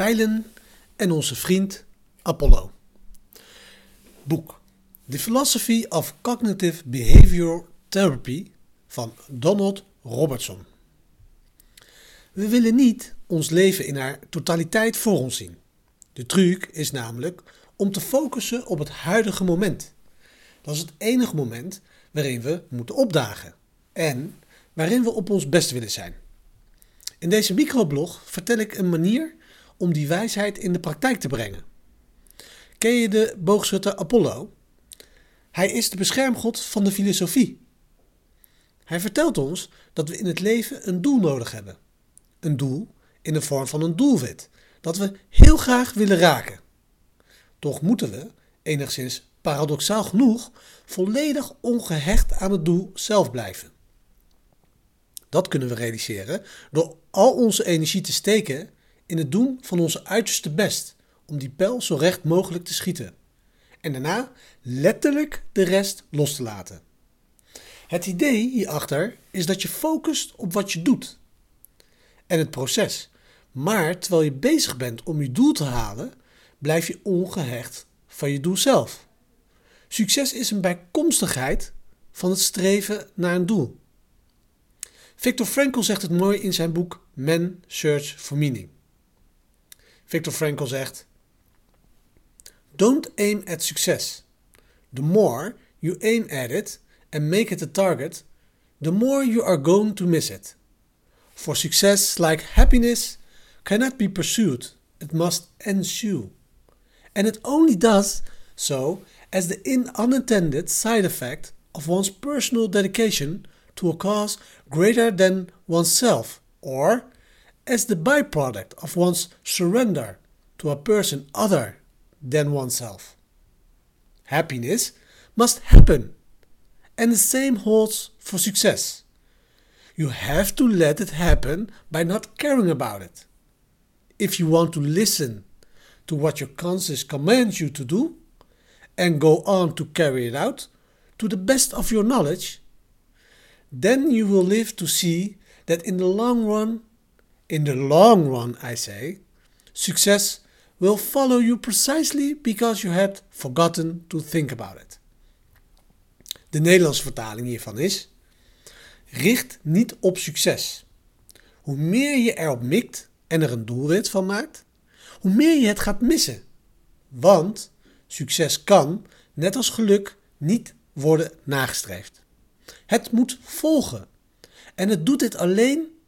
pijlen en onze vriend Apollo. Boek The Philosophy of Cognitive Behavioral Therapy van Donald Robertson. We willen niet ons leven in haar totaliteit voor ons zien. De truc is namelijk om te focussen op het huidige moment. Dat is het enige moment waarin we moeten opdagen en waarin we op ons best willen zijn. In deze microblog vertel ik een manier om die wijsheid in de praktijk te brengen. Ken je de boogschutter Apollo? Hij is de beschermgod van de filosofie. Hij vertelt ons dat we in het leven een doel nodig hebben. Een doel in de vorm van een doelwit dat we heel graag willen raken. Toch moeten we, enigszins paradoxaal genoeg, volledig ongehecht aan het doel zelf blijven. Dat kunnen we realiseren door al onze energie te steken in het doen van onze uiterste best om die pijl zo recht mogelijk te schieten. En daarna letterlijk de rest los te laten. Het idee hierachter is dat je focust op wat je doet en het proces. Maar terwijl je bezig bent om je doel te halen, blijf je ongehecht van je doel zelf. Succes is een bijkomstigheid van het streven naar een doel. Viktor Frankl zegt het mooi in zijn boek Men Search for Meaning. Viktor Frankl zegt: Don't aim at success. The more you aim at it and make it a target, the more you are going to miss it. For success, like happiness, cannot be pursued, it must ensue. And it only does so as the unintended side effect of one's personal dedication to a cause greater than oneself, or as the byproduct of one's surrender to a person other than oneself. Happiness must happen, and the same holds for success. You have to let it happen by not caring about it. If you want to listen to what your conscience commands you to do and go on to carry it out to the best of your knowledge, then you will live to see that in the long run, in the long run, I say, success will follow you precisely because you had forgotten to think about it. De Nederlandse vertaling hiervan is: richt niet op succes. Hoe meer je erop mikt en er een doelwit van maakt, hoe meer je het gaat missen. Want succes kan, net als geluk, niet worden nagestreefd. Het moet volgen. En het doet dit alleen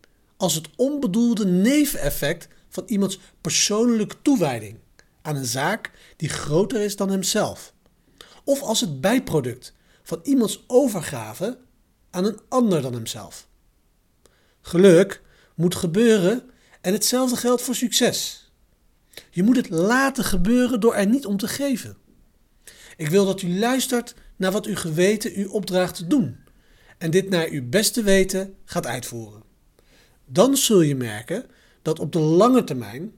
als het onbedoelde neveneffect van iemands persoonlijke toewijding aan een zaak die groter is dan hemzelf. Of als het bijproduct van iemands overgave aan een ander dan hemzelf. Geluk moet gebeuren en hetzelfde geldt voor succes. Je moet het laten gebeuren door er niet om te geven. Ik wil dat u luistert naar wat uw geweten u opdraagt te doen en dit naar uw beste weten gaat uitvoeren. Dan zul je merken dat op de lange termijn,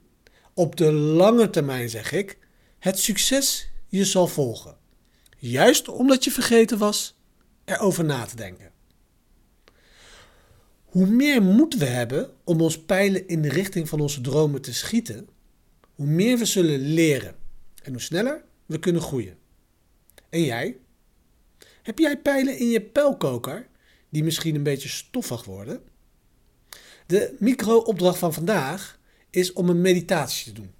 op de lange termijn zeg ik, het succes je zal volgen. Juist omdat je vergeten was erover na te denken. Hoe meer moed we hebben om ons pijlen in de richting van onze dromen te schieten, hoe meer we zullen leren en hoe sneller we kunnen groeien. En jij? Heb jij pijlen in je pijlkoker die misschien een beetje stoffig worden? De micro-opdracht van vandaag is om een meditatie te doen.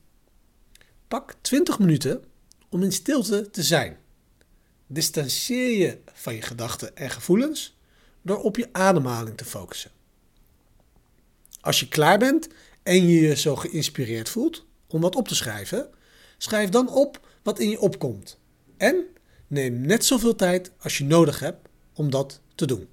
Pak 20 minuten om in stilte te zijn. Distanceer je van je gedachten en gevoelens door op je ademhaling te focussen. Als je klaar bent en je je zo geïnspireerd voelt om wat op te schrijven, schrijf dan op wat in je opkomt. En neem net zoveel tijd als je nodig hebt om dat te doen.